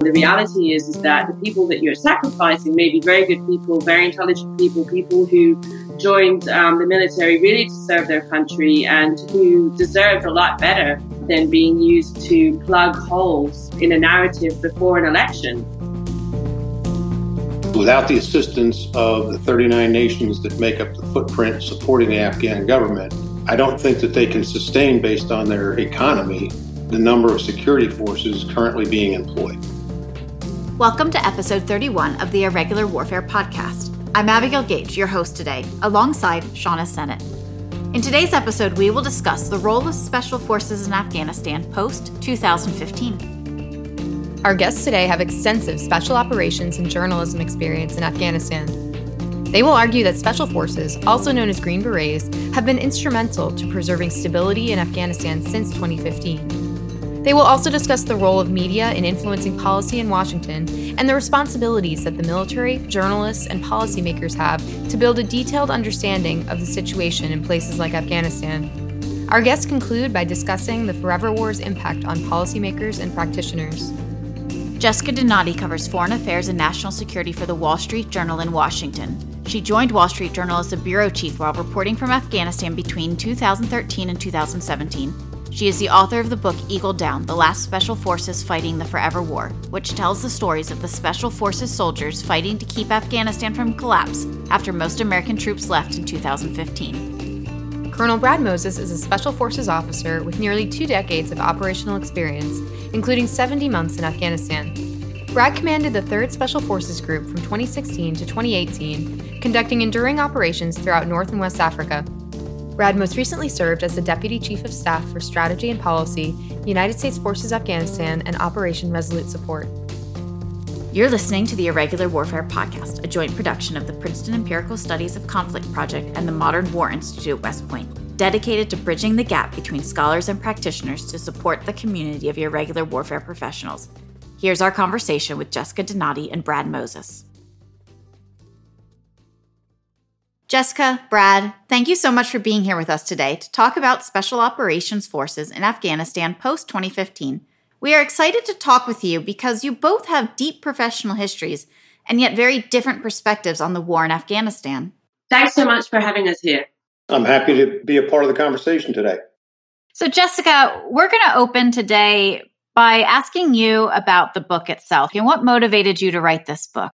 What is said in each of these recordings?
The reality is, is that the people that you're sacrificing may be very good people, very intelligent people, people who joined um, the military really to serve their country and who deserved a lot better than being used to plug holes in a narrative before an election. Without the assistance of the 39 nations that make up the footprint supporting the Afghan government, I don't think that they can sustain, based on their economy, the number of security forces currently being employed. Welcome to episode 31 of the Irregular Warfare Podcast. I'm Abigail Gage, your host today, alongside Shauna Sennett. In today's episode, we will discuss the role of special forces in Afghanistan post 2015. Our guests today have extensive special operations and journalism experience in Afghanistan. They will argue that special forces, also known as Green Berets, have been instrumental to preserving stability in Afghanistan since 2015. They will also discuss the role of media in influencing policy in Washington and the responsibilities that the military, journalists, and policymakers have to build a detailed understanding of the situation in places like Afghanistan. Our guests conclude by discussing the Forever War's impact on policymakers and practitioners. Jessica Donati covers foreign affairs and national security for the Wall Street Journal in Washington. She joined Wall Street Journal as a bureau chief while reporting from Afghanistan between 2013 and 2017. She is the author of the book Eagle Down The Last Special Forces Fighting the Forever War, which tells the stories of the Special Forces soldiers fighting to keep Afghanistan from collapse after most American troops left in 2015. Colonel Brad Moses is a Special Forces officer with nearly two decades of operational experience, including 70 months in Afghanistan. Brad commanded the 3rd Special Forces Group from 2016 to 2018, conducting enduring operations throughout North and West Africa, Brad most recently served as the Deputy Chief of Staff for Strategy and Policy, United States Forces Afghanistan, and Operation Resolute Support. You're listening to the Irregular Warfare Podcast, a joint production of the Princeton Empirical Studies of Conflict Project and the Modern War Institute at West Point, dedicated to bridging the gap between scholars and practitioners to support the community of irregular warfare professionals. Here's our conversation with Jessica Donati and Brad Moses. Jessica, Brad, thank you so much for being here with us today to talk about Special Operations Forces in Afghanistan post 2015. We are excited to talk with you because you both have deep professional histories and yet very different perspectives on the war in Afghanistan. Thanks so much for having us here. I'm happy to be a part of the conversation today. So, Jessica, we're going to open today by asking you about the book itself and what motivated you to write this book.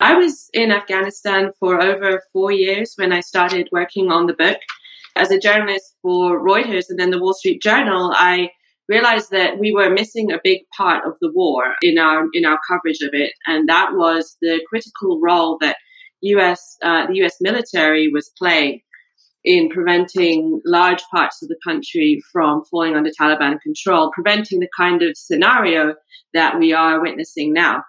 I was in Afghanistan for over four years when I started working on the book. As a journalist for Reuters and then the Wall Street Journal, I realized that we were missing a big part of the war in our in our coverage of it, and that was the critical role that U.S. Uh, the U.S. military was playing in preventing large parts of the country from falling under Taliban control, preventing the kind of scenario that we are witnessing now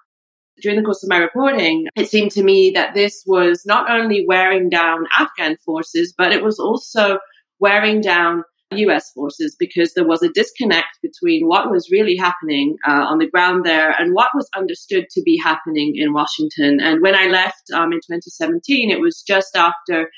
during the course of my reporting, it seemed to me that this was not only wearing down Afghan forces, but it was also wearing down US forces because there was a disconnect between what was really happening uh, on the ground there and what was understood to be happening in Washington. And when I left um, in 2017, it was just after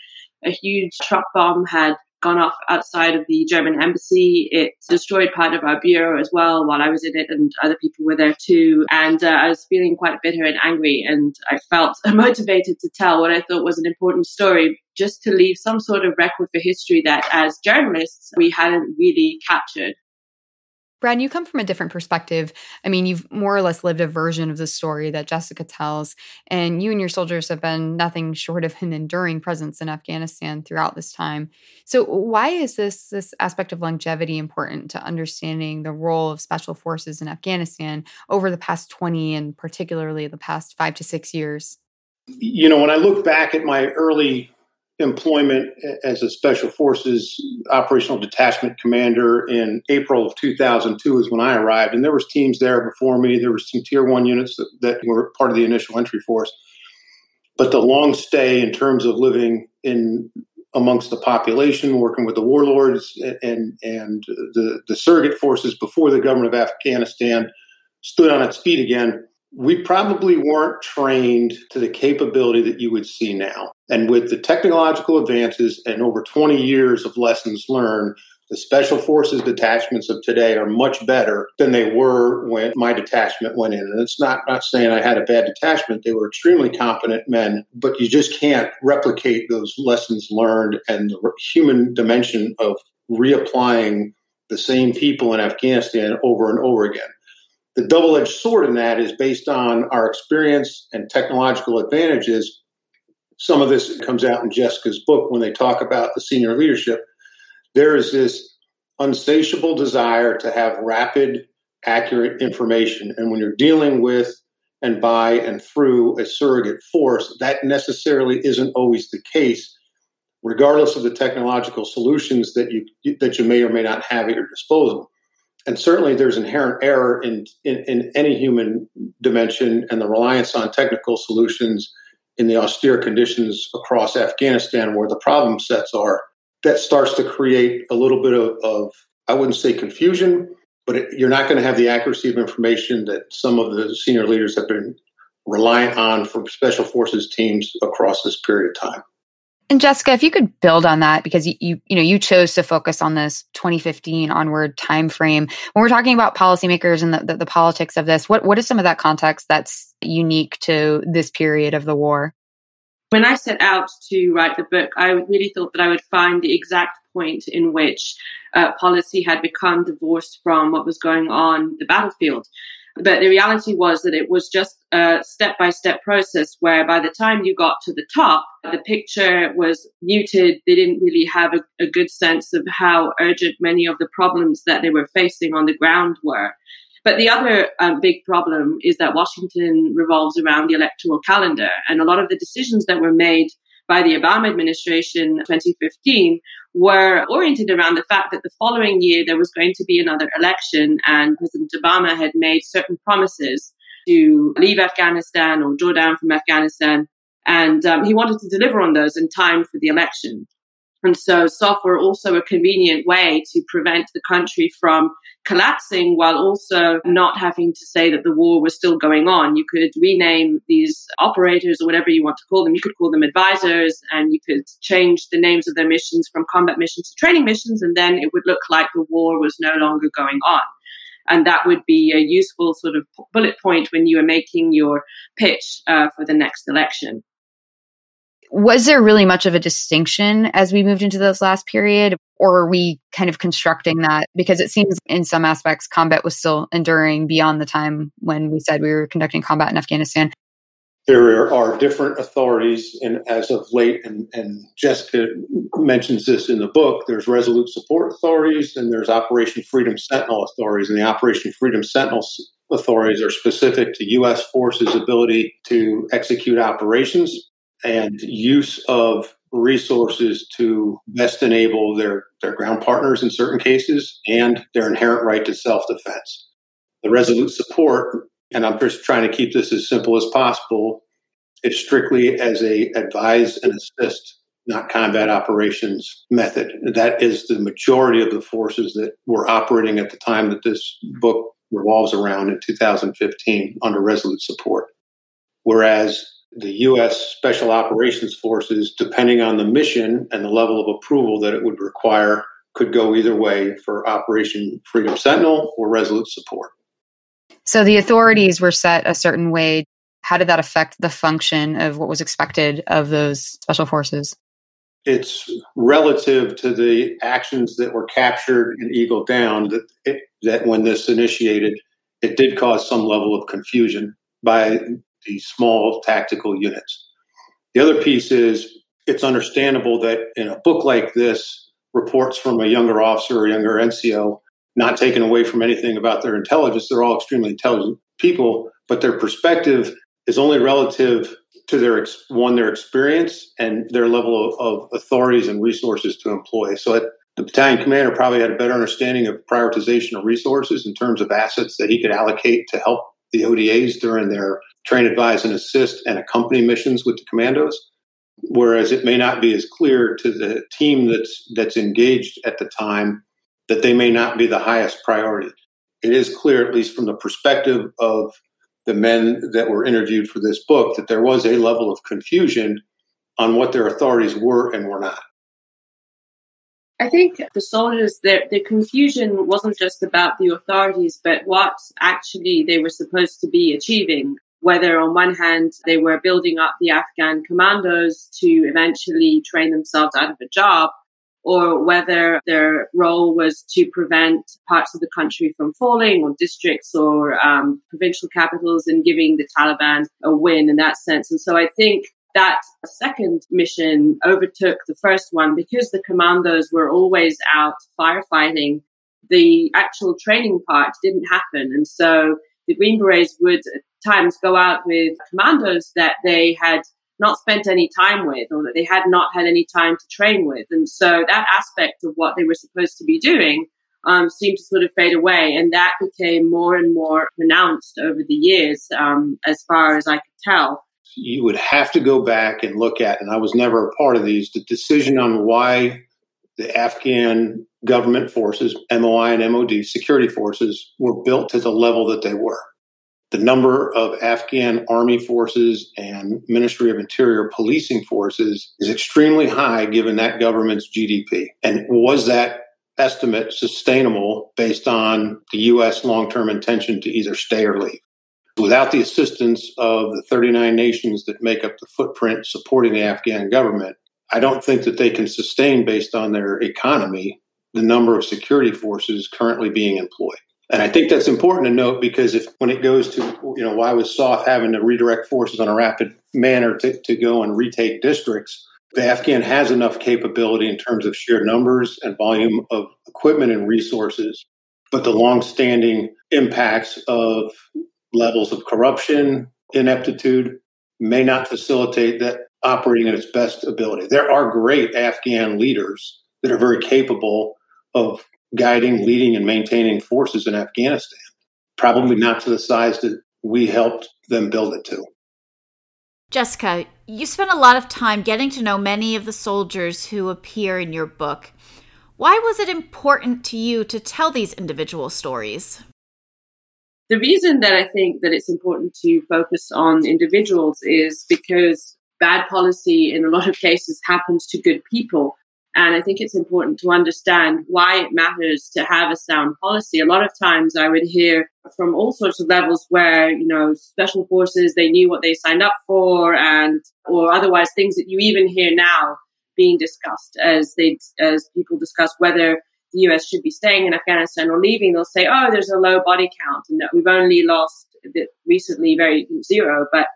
a huge truck bomb had gone off outside of the German embassy. It destroyed part of our bureau as well while I was in it, and other people were there too. And uh, I was feeling quite bitter and angry, and I felt motivated to tell what I thought was an important story, just to leave some sort of record for history that, as journalists, we hadn't really captured. Brad, you come from a different perspective. I mean, you've more or less lived a version of the story that Jessica tells, and you and your soldiers have been nothing short of an enduring presence in Afghanistan throughout this time. So, why is this this aspect of longevity important to understanding the role of special forces in Afghanistan over the past 20 and particularly the past 5 to 6 years? You know, when I look back at my early employment as a Special Forces Operational Detachment Commander in April of 2002 is when I arrived, and there was teams there before me. There was some Tier One units that, that were part of the initial entry force, but the long stay in terms of living in amongst the population, working with the warlords and and the the surrogate forces before the government of Afghanistan stood on its feet again we probably weren't trained to the capability that you would see now. And with the technological advances and over 20 years of lessons learned, The special forces detachments of today are much better than they were when my detachment went in. And it's not, not saying I had a bad detachment. They were extremely competent men, but you just can't replicate those lessons learned and the human dimension of reapplying the same people in Afghanistan over and over again. The double edged sword in that is based on our experience and technological advantages. Some of this comes out in Jessica's book when they talk about the senior leadership there is this unsatiable desire to have rapid, accurate information. And when you're dealing with and by and through a surrogate force, that necessarily isn't always the case, regardless of the technological solutions that you that you may or may not have at your disposal. And certainly, there's inherent error in, in, in any human dimension, and the reliance on technical solutions in the austere conditions across Afghanistan, where the problem sets are, that starts to create a little bit of, of I wouldn't say confusion, but it, you're not going to have the accuracy of information that some of the senior leaders have been reliant on for special forces teams across this period of time. And Jessica, if you could build on that, because you, you, you know you chose to focus on this 2015 onward time frame. When we're talking about policymakers and the, the, the politics of this, what what is some of that context that's unique to this period of the war? When I set out to write the book, I really thought that I would find the exact point in which uh, policy had become divorced from what was going on the battlefield. But the reality was that it was just a step by step process where by the time you got to the top, the picture was muted. They didn't really have a, a good sense of how urgent many of the problems that they were facing on the ground were. But the other um, big problem is that Washington revolves around the electoral calendar. And a lot of the decisions that were made by the Obama administration 2015 were oriented around the fact that the following year there was going to be another election and President Obama had made certain promises to leave Afghanistan or draw down from Afghanistan. And um, he wanted to deliver on those in time for the election. And so SOF were also a convenient way to prevent the country from collapsing while also not having to say that the war was still going on. You could rename these operators or whatever you want to call them. You could call them advisors and you could change the names of their missions from combat missions to training missions. And then it would look like the war was no longer going on. And that would be a useful sort of bullet point when you are making your pitch uh, for the next election was there really much of a distinction as we moved into this last period or are we kind of constructing that? Because it seems in some aspects combat was still enduring beyond the time when we said we were conducting combat in afghanistan. There are different authorities and as of late and, and jessica mentions this in the book there's resolute support authorities and there's operation freedom sentinel authorities and the operation freedom sentinel authorities are specific to u.s forces ability to execute operations and use of resources to best enable their, their ground partners in certain cases and their inherent right to self defense. The resolute support, and I'm just trying to keep this as simple as possible, it's strictly as a advise and assist, not combat operations method. That is the majority of the forces that were operating at the time that this book revolves around in 2015 under resolute support. Whereas the U.S. Special Operations Forces, depending on the mission and the level of approval that it would require, could go either way for Operation Freedom Sentinel or Resolute Support. So the authorities were set a certain way. How did that affect the function of what was expected of those special forces? It's relative to the actions that were captured in Eagle Down that, it, that when this initiated, it did cause some level of confusion by small tactical units. The other piece is it's understandable that in a book like this, reports from a younger officer or younger NCO, not taken away from anything about their intelligence, they're all extremely intelligent people, but their perspective is only relative to their one their experience and their level of, of authorities and resources to employ. So at, the battalion commander probably had a better understanding of prioritization of resources in terms of assets that he could allocate to help the ODAs during their train, advise, and assist and accompany missions with the commandos. Whereas it may not be as clear to the team that's that's engaged at the time that they may not be the highest priority. It is clear, at least from the perspective of the men that were interviewed for this book, that there was a level of confusion on what their authorities were and were not. I think the soldiers, the, the confusion wasn't just about the authorities, but what actually they were supposed to be achieving. Whether on one hand they were building up the Afghan commandos to eventually train themselves out of a job, or whether their role was to prevent parts of the country from falling, or districts or um, provincial capitals, and giving the Taliban a win in that sense. And so I think that second mission overtook the first one because the commandos were always out firefighting. The actual training part didn't happen. And so the Green Berets would at times go out with commandos that they had not spent any time with or that they had not had any time to train with. And so that aspect of what they were supposed to be doing um, seemed to sort of fade away. And that became more and more pronounced over the years, um, as far as I could tell you would have to go back and look at, and I was never a part of these, the decision on why the Afghan government forces, MOI and MOD, security forces, were built to the level that they were. The number of Afghan army forces and Ministry of Interior policing forces is extremely high given that government's GDP. And was that estimate sustainable based on the U.S. long term intention to either stay or leave? Without the assistance of the 39 nations that make up the footprint supporting the Afghan government, I don't think that they can sustain, based on their economy, the number of security forces currently being employed. And I think that's important to note because if when it goes to, you know, why was SOF having to redirect forces on a rapid manner to, to go and retake districts, the Afghan has enough capability in terms of sheer numbers and volume of equipment and resources. But the long-standing impacts of levels of corruption, ineptitude may not facilitate that operating at its best ability. There are great Afghan leaders that are very capable of guiding, leading, and maintaining forces in Afghanistan. Probably not to the size that we helped them build it to. Jessica, you spent a lot of time getting to know many of the soldiers who appear in your book. Why was it important to you to tell these individual stories? The reason that I think that it's important to focus on individuals is because bad policy in a lot of cases happens to good people. And I think it's important to understand why it matters to have a sound policy. A lot of times I would hear from all sorts of levels where, you know, special forces, they knew what they signed up for and, or otherwise things that you even hear now being discussed as they, as people discuss whether the US should be staying in Afghanistan or leaving, they'll say, oh, there's a low body count and that we've only lost recently very zero. But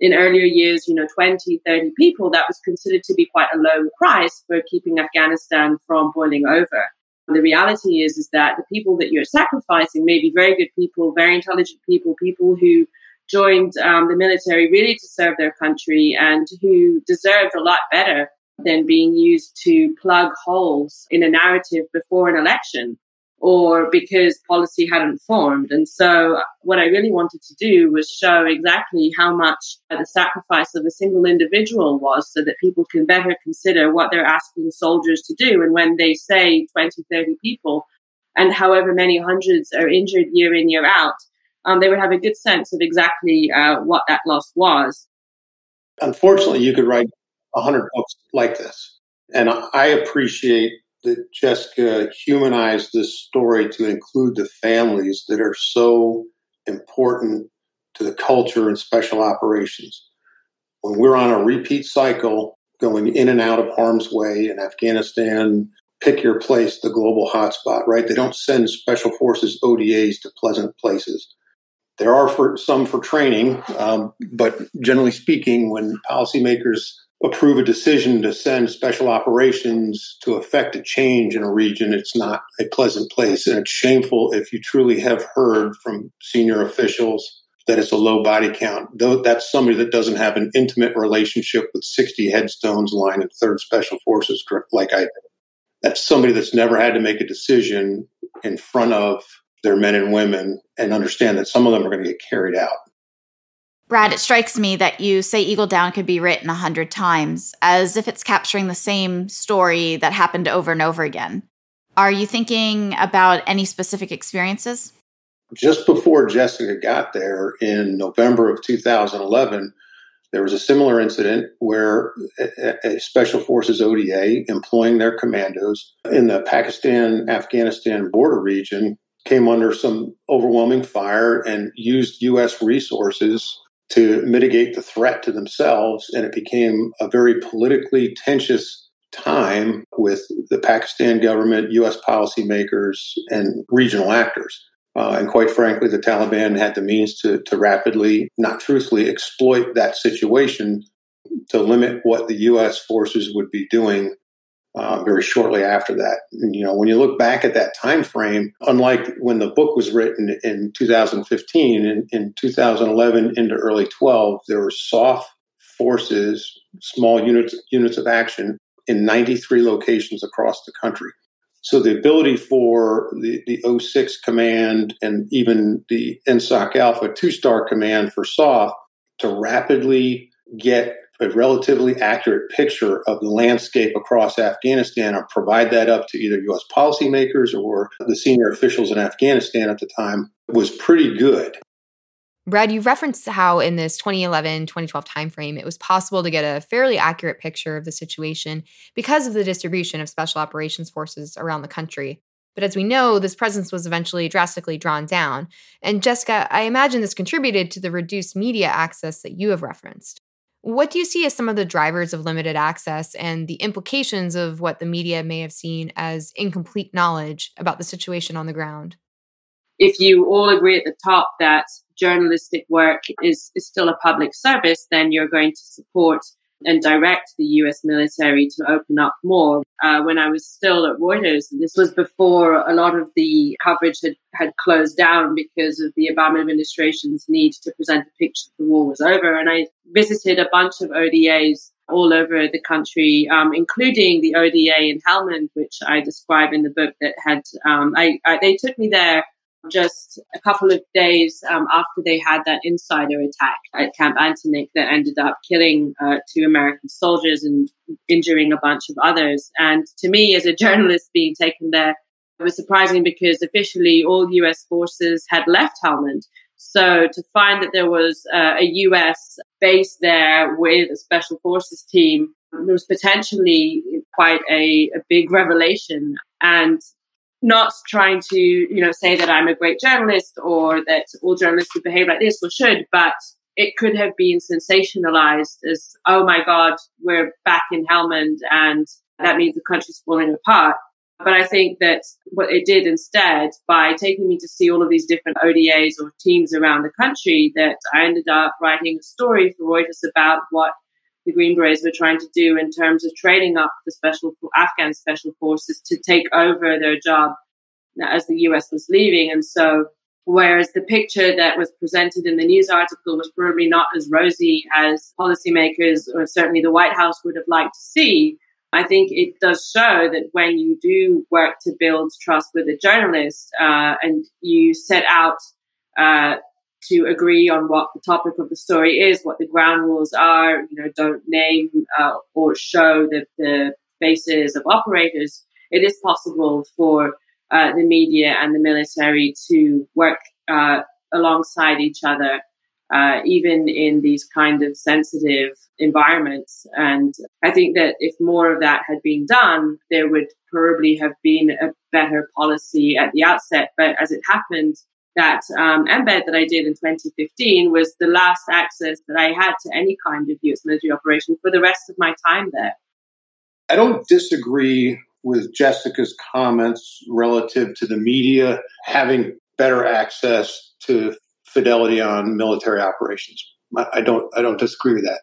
in earlier years, you know, 20, 30 people, that was considered to be quite a low price for keeping Afghanistan from boiling over. The reality is, is that the people that you're sacrificing may be very good people, very intelligent people, people who joined um, the military really to serve their country and who deserved a lot better than being used to plug holes in a narrative before an election or because policy hadn't formed. And so what I really wanted to do was show exactly how much the sacrifice of a single individual was so that people can better consider what they're asking soldiers to do. And when they say 20, 30 people and however many hundreds are injured year in, year out, um, they would have a good sense of exactly uh, what that loss was. Unfortunately, you could write 100 books like this. And I appreciate that Jessica humanized this story to include the families that are so important to the culture and special operations. When we're on a repeat cycle, going in and out of harm's way in Afghanistan, pick your place, the global hotspot, right? They don't send special forces ODAs to pleasant places. There are for some for training, um, but generally speaking, when policymakers approve a decision to send special operations to effect a change in a region, it's not a pleasant place. And it's shameful if you truly have heard from senior officials that it's a low body count. Though that's somebody that doesn't have an intimate relationship with 60 headstones lying in third special forces like I did. That's somebody that's never had to make a decision in front of their men and women and understand that some of them are going to get carried out. Brad, it strikes me that you say Eagle Down could be written a hundred times, as if it's capturing the same story that happened over and over again. Are you thinking about any specific experiences? Just before Jessica got there in November of 2011, there was a similar incident where a, a special forces ODA employing their commandos in the Pakistan Afghanistan border region came under some overwhelming fire and used U.S. resources to mitigate the threat to themselves. And it became a very politically tenuous time with the Pakistan government, U.S. policymakers, and regional actors. Uh, and quite frankly, the Taliban had the means to, to rapidly, not truthfully, exploit that situation to limit what the U.S. forces would be doing uh, very shortly after that. And, you know, when you look back at that time frame, unlike when the book was written in 2015, in, in 2011 into early 12, there were SOF forces, small units units of action in 93 locations across the country. So the ability for the, the 06 command and even the NSOC Alpha two star command for SOF to rapidly get a relatively accurate picture of the landscape across Afghanistan or provide that up to either U.S. policymakers or the senior officials in Afghanistan at the time was pretty good. Brad, you referenced how in this 2011 2012 timeframe, it was possible to get a fairly accurate picture of the situation because of the distribution of special operations forces around the country. But as we know, this presence was eventually drastically drawn down. And Jessica, I imagine this contributed to the reduced media access that you have referenced. What do you see as some of the drivers of limited access and the implications of what the media may have seen as incomplete knowledge about the situation on the ground? If you all agree at the top that journalistic work is, is still a public service, then you're going to support and direct the US military to open up more. Uh, when I was still at Reuters, this was before a lot of the coverage had, had closed down because of the Obama administration's need to present a picture the war was over. And I visited a bunch of ODAs all over the country, um, including the ODA in Helmand, which I describe in the book that had, um, I, I, they took me there just a couple of days um, after they had that insider attack at Camp Antonik that ended up killing uh, two American soldiers and injuring a bunch of others. And to me, as a journalist being taken there, it was surprising because officially all US forces had left Helmand. So to find that there was uh, a US base there with a special forces team was potentially quite a, a big revelation. And not trying to, you know, say that I'm a great journalist or that all journalists would behave like this or should, but it could have been sensationalized as, oh my God, we're back in Helmand and that means the country's falling apart. But I think that what it did instead, by taking me to see all of these different ODAs or teams around the country, that I ended up writing a story for Reuters about what the Green Berets were trying to do in terms of training up the special Afghan special forces to take over their job as the US was leaving. And so, whereas the picture that was presented in the news article was probably not as rosy as policymakers or certainly the White House would have liked to see, I think it does show that when you do work to build trust with a journalist uh, and you set out uh, to agree on what the topic of the story is, what the ground rules are. You know, don't name uh, or show the, the faces of operators. It is possible for uh, the media and the military to work uh, alongside each other, uh, even in these kind of sensitive environments. And I think that if more of that had been done, there would probably have been a better policy at the outset. But as it happened, that um, embed that I did in 2015 was the last access that I had to any kind of US military operation for the rest of my time there. I don't disagree with Jessica's comments relative to the media having better access to fidelity on military operations. I don't I don't disagree with that.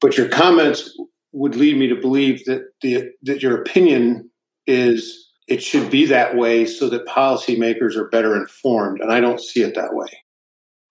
But your comments would lead me to believe that the that your opinion is it should be that way so that policymakers are better informed. And I don't see it that way.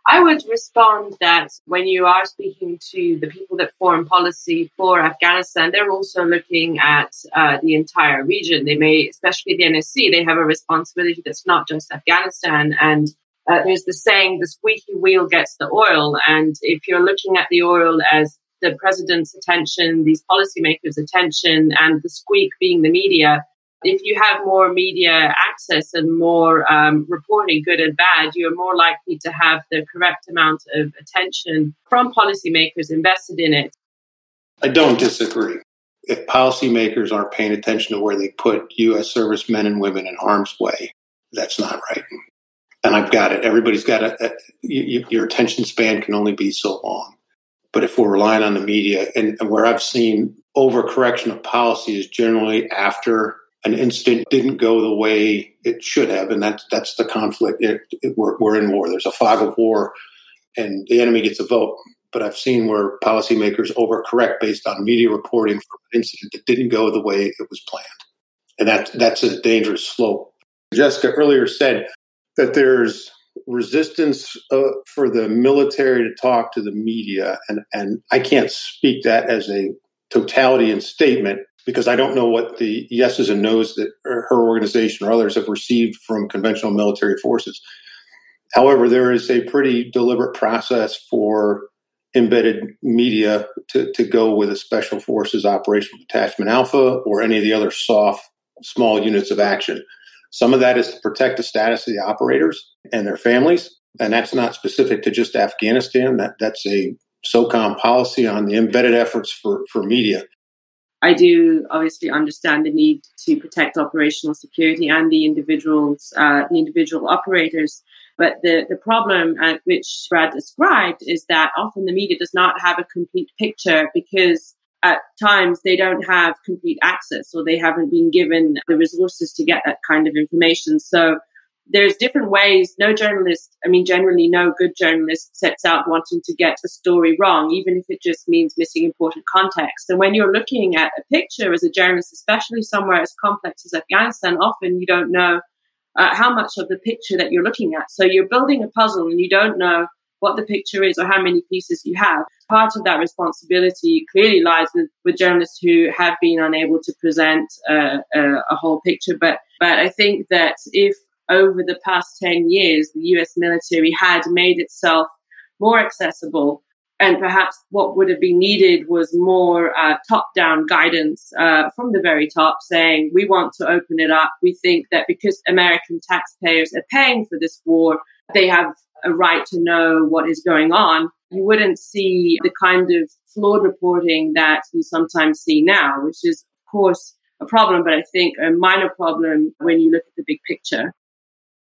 I would respond that when you are speaking to the people that form policy for Afghanistan, they're also looking at uh, the entire region. They may, especially the NSC, they have a responsibility that's not just Afghanistan. And uh, there's the saying, the squeaky wheel gets the oil. And if you're looking at the oil as the president's attention, these policymakers' attention, and the squeak being the media, if you have more media access and more um, reporting, good and bad, you're more likely to have the correct amount of attention from policymakers invested in it. I don't disagree. If policymakers aren't paying attention to where they put U.S. servicemen and women in harm's way, that's not right. And I've got it. Everybody's got it. Your attention span can only be so long. But if we're relying on the media, and, and where I've seen overcorrection of policy is generally after an incident didn't go the way it should have, and that's that's the conflict. It, it, we're, we're in war. There's a fog of war, and the enemy gets a vote. But I've seen where policymakers overcorrect based on media reporting for an incident that didn't go the way it was planned, and that that's a dangerous slope. Jessica earlier said that there's resistance uh, for the military to talk to the media, and and I can't speak that as a totality and statement because I don't know what the yeses and nos that her organization or others have received from conventional military forces. However, there is a pretty deliberate process for embedded media to, to go with a special forces operational detachment alpha or any of the other SOF small units of action. Some of that is to protect the status of the operators and their families. And that's not specific to just Afghanistan. That that's a SOCOM policy on the embedded efforts for, for media. I do obviously understand the need to protect operational security and the individuals, uh, the individual operators. But the, the problem at which Brad described is that often the media does not have a complete picture because at times they don't have complete access or they haven't been given the resources to get that kind of information. So there's different ways. No journalist, I mean, generally, no good journalist sets out wanting to get a story wrong, even if it just means missing important context. And when you're looking at a picture as a journalist, especially somewhere as complex as Afghanistan, often you don't know uh, how much of the picture that you're looking at. So you're building a puzzle and you don't know what the picture is or how many pieces you have. Part of that responsibility clearly lies with, with journalists who have been unable to present uh, a, a whole picture. But but I think that if over the past 10 years, the US military had made itself more accessible. And perhaps what would have been needed was more uh, top down guidance uh, from the very top saying, we want to open it up. We think that because American taxpayers are paying for this war, they have a right to know what is going on. You wouldn't see the kind of flawed reporting that you sometimes see now, which is, of course, a problem, but I think a minor problem when you look at the big picture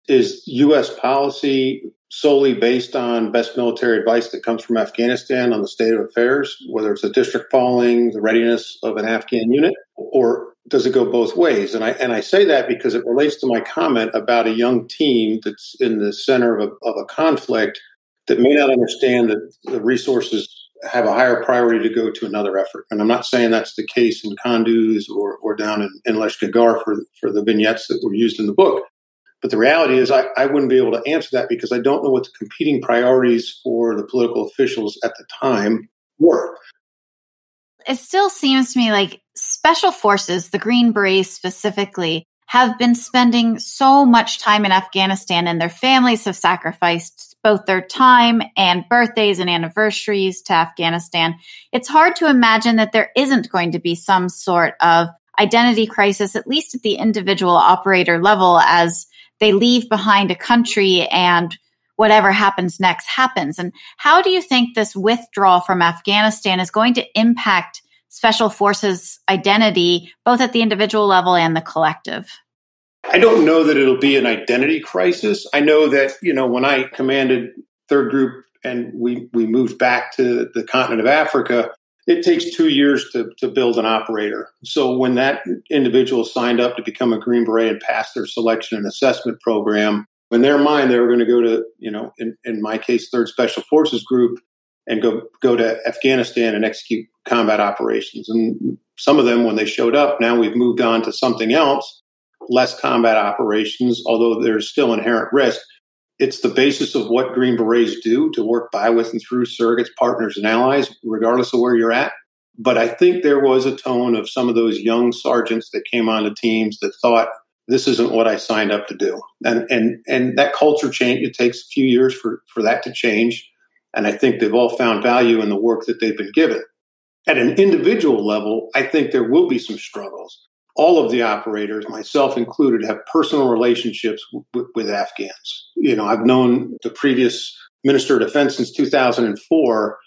is U.S. policy solely based on best military advice that comes from Afghanistan on the state of affairs, whether it's a district falling, the readiness of an Afghan unit, or does it go both ways? And I and I say that because it relates to my comment about a young team that's in the center of a, of a conflict that may not understand that the resources have a higher priority to go to another effort. And I'm not saying that's the case in Kunduz or, or down in, in Lashkar for, for the vignettes that were used in the book. But the reality is, I, I wouldn't be able to answer that because I don't know what the competing priorities for the political officials at the time were. It still seems to me like special forces, the Green Berets specifically, have been spending so much time in Afghanistan and their families have sacrificed both their time and birthdays and anniversaries to Afghanistan. It's hard to imagine that there isn't going to be some sort of identity crisis, at least at the individual operator level, as they leave behind a country and whatever happens next happens. And how do you think this withdrawal from Afghanistan is going to impact special forces identity, both at the individual level and the collective? I don't know that it'll be an identity crisis. I know that, you know, when I commanded third group and we, we moved back to the continent of Africa, it takes two years to, to build an operator. So when that individual signed up to become a Green Beret and passed their selection and assessment program, in their mind, they were going to go to, you know, in, in my case, Third Special Forces Group and go go to Afghanistan and execute combat operations. And some of them, when they showed up, now we've moved on to something else, less combat operations, although there's still inherent risk it's the basis of what Green Berets do to work by, with, and through surrogates, partners, and allies, regardless of where you're at. But I think there was a tone of some of those young sergeants that came onto teams that thought, this isn't what I signed up to do. And and and that culture change, it takes a few years for, for that to change. And I think they've all found value in the work that they've been given. At an individual level, I think there will be some struggles. All of the operators, myself included, have personal relationships w- with Afghans. You know, I've known the previous Minister of Defense since 2004.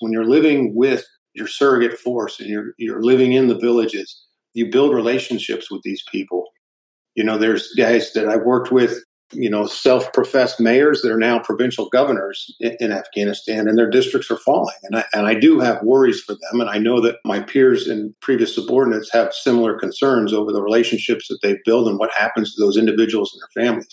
When you're living with your surrogate force and you're you're living in the villages, you build relationships with these people. You know, there's guys that I worked with you know, self-professed mayors that are now provincial governors in, in, Afghanistan, and their districts are falling. And I, and I do have worries for them, and I know that my peers and previous subordinates have similar concerns over the relationships that they've built and what happens to those individuals and their families.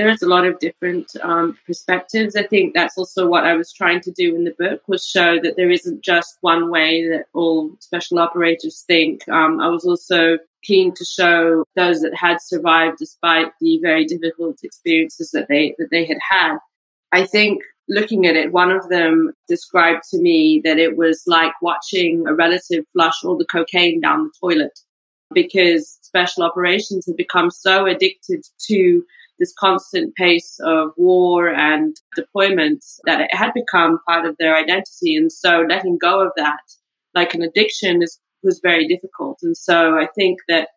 There's a lot of different um, perspectives. I think that's also what I was trying to do in the book was show that there isn't just one way that all special operators think. Um, I was also keen to show those that had survived despite the very difficult experiences that they that they had had. I think looking at it, one of them described to me that it was like watching a relative flush all the cocaine down the toilet because special operations had become so addicted to this constant pace of war and deployments that it had become part of their identity. And so letting go of that, like an addiction, is was very difficult. And so I think that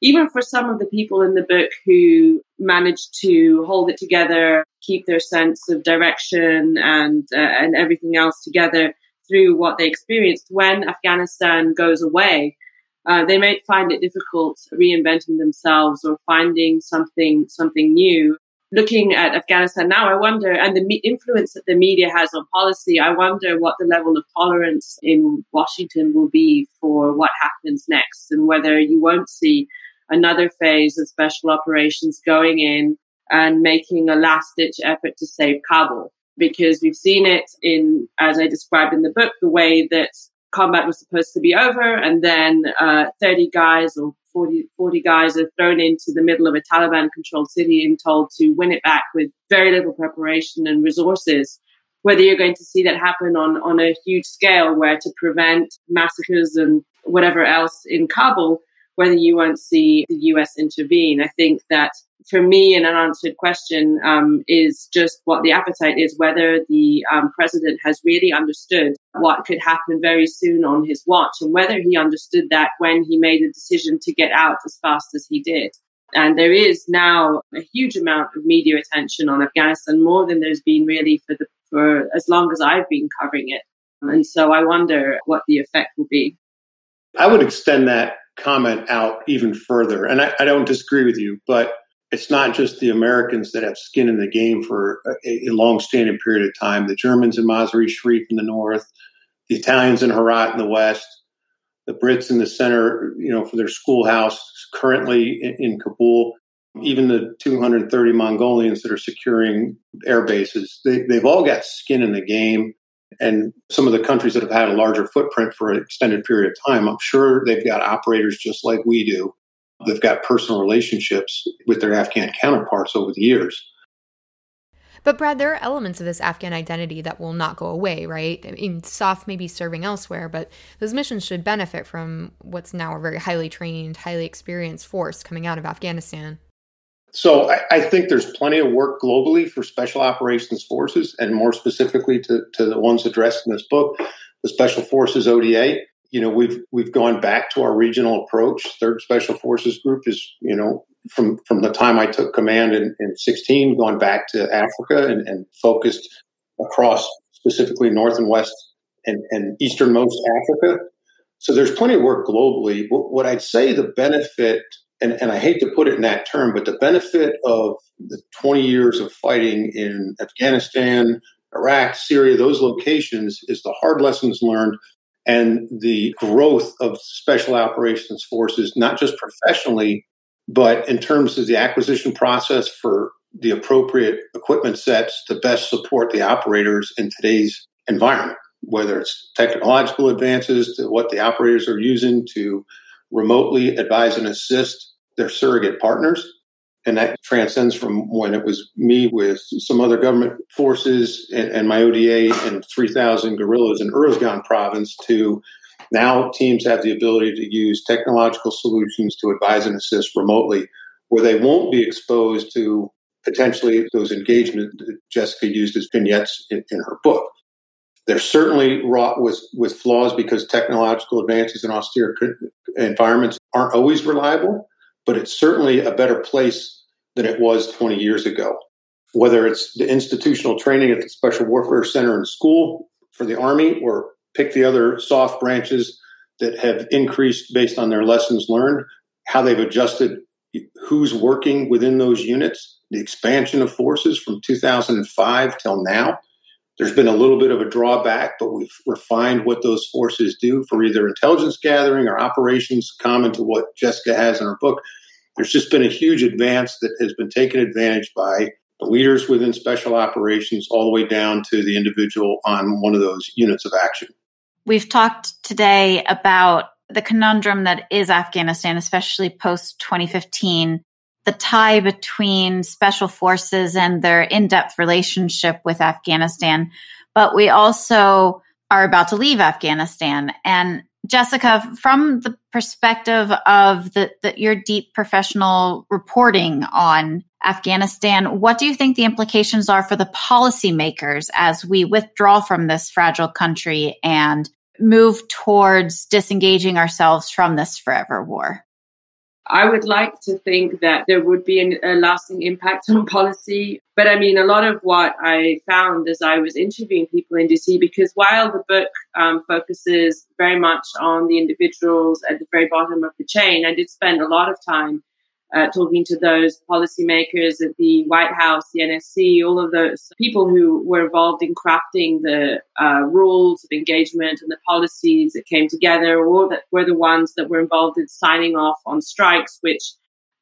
even for some of the people in the book who managed to hold it together, keep their sense of direction and uh, and everything else together through what they experienced when Afghanistan goes away, uh, they might find it difficult reinventing themselves or finding something something new looking at Afghanistan now, I wonder, and the me- influence that the media has on policy, I wonder what the level of tolerance in Washington will be for what happens next and whether you won't see another phase of special operations going in and making a last ditch effort to save Kabul. Because we've seen it in, as I described in the book, the way that combat was supposed to be over and then uh, 30 guys or 40, 40 guys are thrown into the middle of a Taliban controlled city and told to win it back with very little preparation and resources. Whether you're going to see that happen on, on a huge scale where to prevent massacres and whatever else in Kabul, whether you won't see the US intervene. I think that for me, an unanswered question um, is just what the appetite is, whether the um, president has really understood what could happen very soon on his watch, and whether he understood that when he made a decision to get out as fast as he did. And there is now a huge amount of media attention on Afghanistan, more than there's been really for the for as long as I've been covering it. And so I wonder what the effect will be. I would extend that comment out even further. And I, I don't disagree with you, but it's not just the Americans that have skin in the game for a, a long-standing period of time. The Germans in Mazar-i Sharif in the north, the Italians in Herat in the west, the Brits in the center, you know, for their schoolhouse currently in, in Kabul, even the 230 Mongolians that are securing air bases. They, they've all got skin in the game. And some of the countries that have had a larger footprint for an extended period of time, I'm sure they've got operators just like we do They've got personal relationships with their Afghan counterparts over the years. But Brad, there are elements of this Afghan identity that will not go away, right? I mean, SOF may be serving elsewhere, but those missions should benefit from what's now a very highly trained, highly experienced force coming out of Afghanistan. So I, I, think there's plenty of work globally for special operations forces, and more specifically to, to the ones addressed in this book, the Special Forces ODA you know we've we've gone back to our regional approach. Third Special Forces Group is you know from from the time I took command in, in 16, gone back to Africa and, and focused across specifically North and West and, and Easternmost Africa. So there's plenty of work globally. What I'd say the benefit, and, and I hate to put it in that term, but the benefit of the 20 years of fighting in Afghanistan, Iraq, Syria, those locations is the hard lessons learned and the growth of special operations forces, not just professionally, but in terms of the acquisition process for the appropriate equipment sets to best support the operators in today's environment, whether it's technological advances to what the operators are using to remotely advise and assist their surrogate partners. And that transcends from when it was me with some other government forces and, and my ODA and 3,000 guerrillas in Uruzgan province to now teams have the ability to use technological solutions to advise and assist remotely where they won't be exposed to potentially those engagements that Jessica used as vignettes in, in her book. They're certainly wrought with, with flaws because technological advances in austere environments aren't always reliable, but it's certainly a better place than it was 20 years ago. Whether it's the institutional training at the Special Warfare Center in school for the Army or pick the other SOF branches that have increased based on their lessons learned, how they've adjusted who's working within those units, the expansion of forces from 2005 till now. There's been a little bit of a drawback, but we've refined what those forces do for either intelligence gathering or operations, common to what Jessica has in her book. There's just been a huge advance that has been taken advantage by the leaders within special operations, all the way down to the individual on one of those units of action. We've talked today about the conundrum that is Afghanistan, especially post 2015, the tie between special forces and their in depth relationship with Afghanistan. But we also are about to leave Afghanistan. And Jessica, from the perspective of the, the, your deep professional reporting on Afghanistan, what do you think the implications are for the policymakers as we withdraw from this fragile country and move towards disengaging ourselves from this forever war? I would like to think that there would be an, a lasting impact on policy. But I mean, a lot of what I found as I was interviewing people in DC, because while the book um, focuses very much on the individuals at the very bottom of the chain, I did spend a lot of time uh, talking to those policymakers at the White House, the NSC, all of those people who were involved in crafting the uh, rules of engagement and the policies that came together, or that were the ones that were involved in signing off on strikes, which,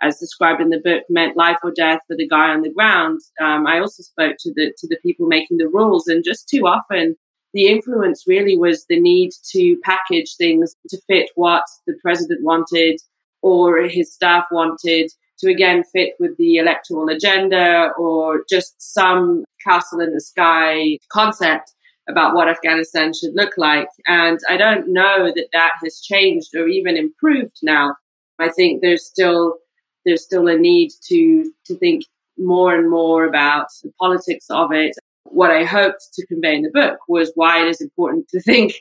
as described in the book, meant life or death for the guy on the ground. Um, I also spoke to the to the people making the rules, and just too often. The influence really was the need to package things to fit what the president wanted, or his staff wanted to again fit with the electoral agenda or just some castle in the sky concept about what Afghanistan should look like. And I don't know that that has changed or even improved now. I think there's still there's still a need to to think more and more about the politics of it. What I hoped to convey in the book was why it is important to think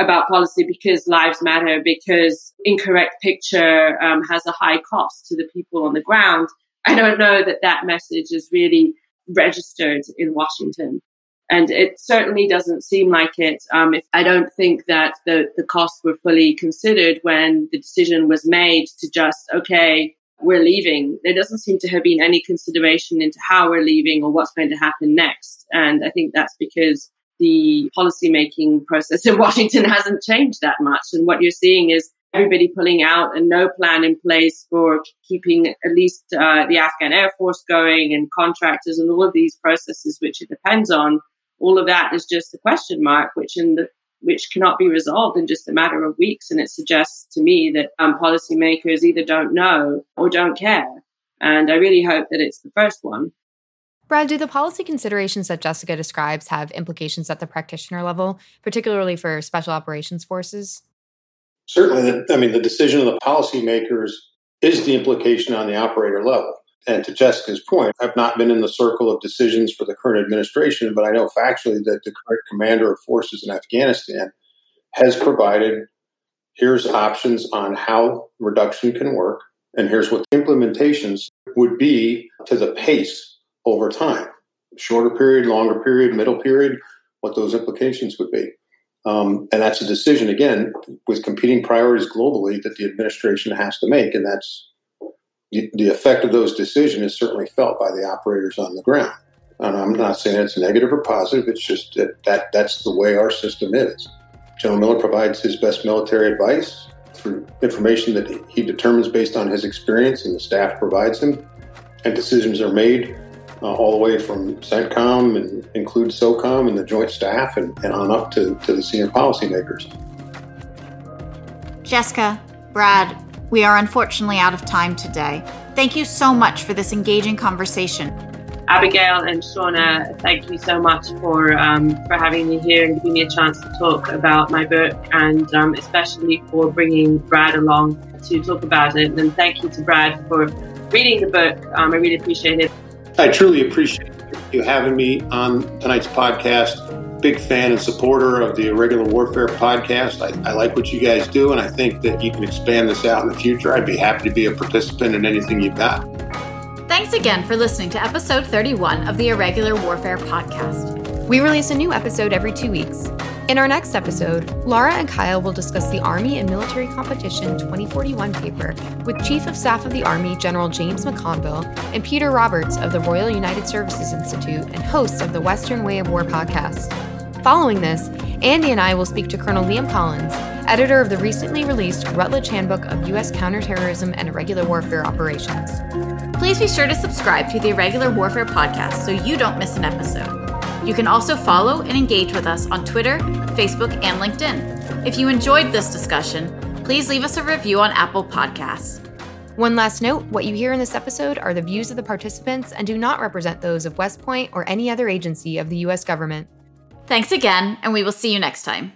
about policy because lives matter, because incorrect picture um, has a high cost to the people on the ground. I don't know that that message is really registered in Washington. And it certainly doesn't seem like it. Um, if I don't think that the, the costs were fully considered when the decision was made to just, okay, we're leaving. There doesn't seem to have been any consideration into how we're leaving or what's going to happen next. And I think that's because the policymaking process in Washington hasn't changed that much. And what you're seeing is everybody pulling out and no plan in place for keeping at least uh, the Afghan Air Force going and contractors and all of these processes which it depends on. All of that is just a question mark, which in the which cannot be resolved in just a matter of weeks. And it suggests to me that um, policymakers either don't know or don't care. And I really hope that it's the first one. Brad, do the policy considerations that Jessica describes have implications at the practitioner level, particularly for special operations forces? Certainly. I mean, the decision of the policymakers is the implication on the operator level. And to Jessica's point, I've not been in the circle of decisions for the current administration, but I know factually that the current commander of forces in Afghanistan has provided here's options on how reduction can work, and here's what the implementations would be to the pace over time shorter period, longer period, middle period, what those implications would be. Um, and that's a decision, again, with competing priorities globally that the administration has to make. And that's the, effect of those decisions is certainly felt by the operators on the ground. And I'm not saying it's negative or positive, it's just that, that that's the way our system is. General Miller provides his best military advice through information that he determines based on his experience and the staff provides him, and decisions are made uh, all the way from CENTCOM and include SOCOM and the joint staff and, and on up to, to the senior policymakers. Jessica, Brad, we are unfortunately out of time today. Thank you so much for this engaging conversation. Abigail and Shauna, thank you so much for um, for having me here and giving me a chance to talk about my book, and um, especially for bringing Brad along to talk about it. And thank you to Brad for reading the book. Um, I really appreciate it. I truly appreciate you having me on tonight's podcast. big fan and supporter of the Irregular Warfare podcast. I, I, like what you guys do, and I think that you can expand this out in the future. I'd be happy to be a participant in anything you've got. Thanks again for listening to episode 31 of the Irregular Warfare podcast. We release a new episode every two weeks. In our next episode, Laura and Kyle will discuss the Army and Military Competition 2041 paper with Chief of Staff of the Army General James McConville and Peter Roberts of the Royal United Services Institute and hosts of the Western Way of War podcast. Following this, Andy and I will speak to Colonel Liam Collins, editor of the recently released Routledge Handbook of U.S. Counterterrorism and Irregular Warfare Operations. Please be sure to subscribe to the Irregular Warfare podcast so you don't miss an episode. You can also follow and engage with us on Twitter, Facebook, and LinkedIn. If you enjoyed this discussion, please leave us a review on Apple Podcasts. One last note what you hear in this episode are the views of the participants and do not represent those of West Point or any other agency of the U.S. government. Thanks again, and we will see you next time.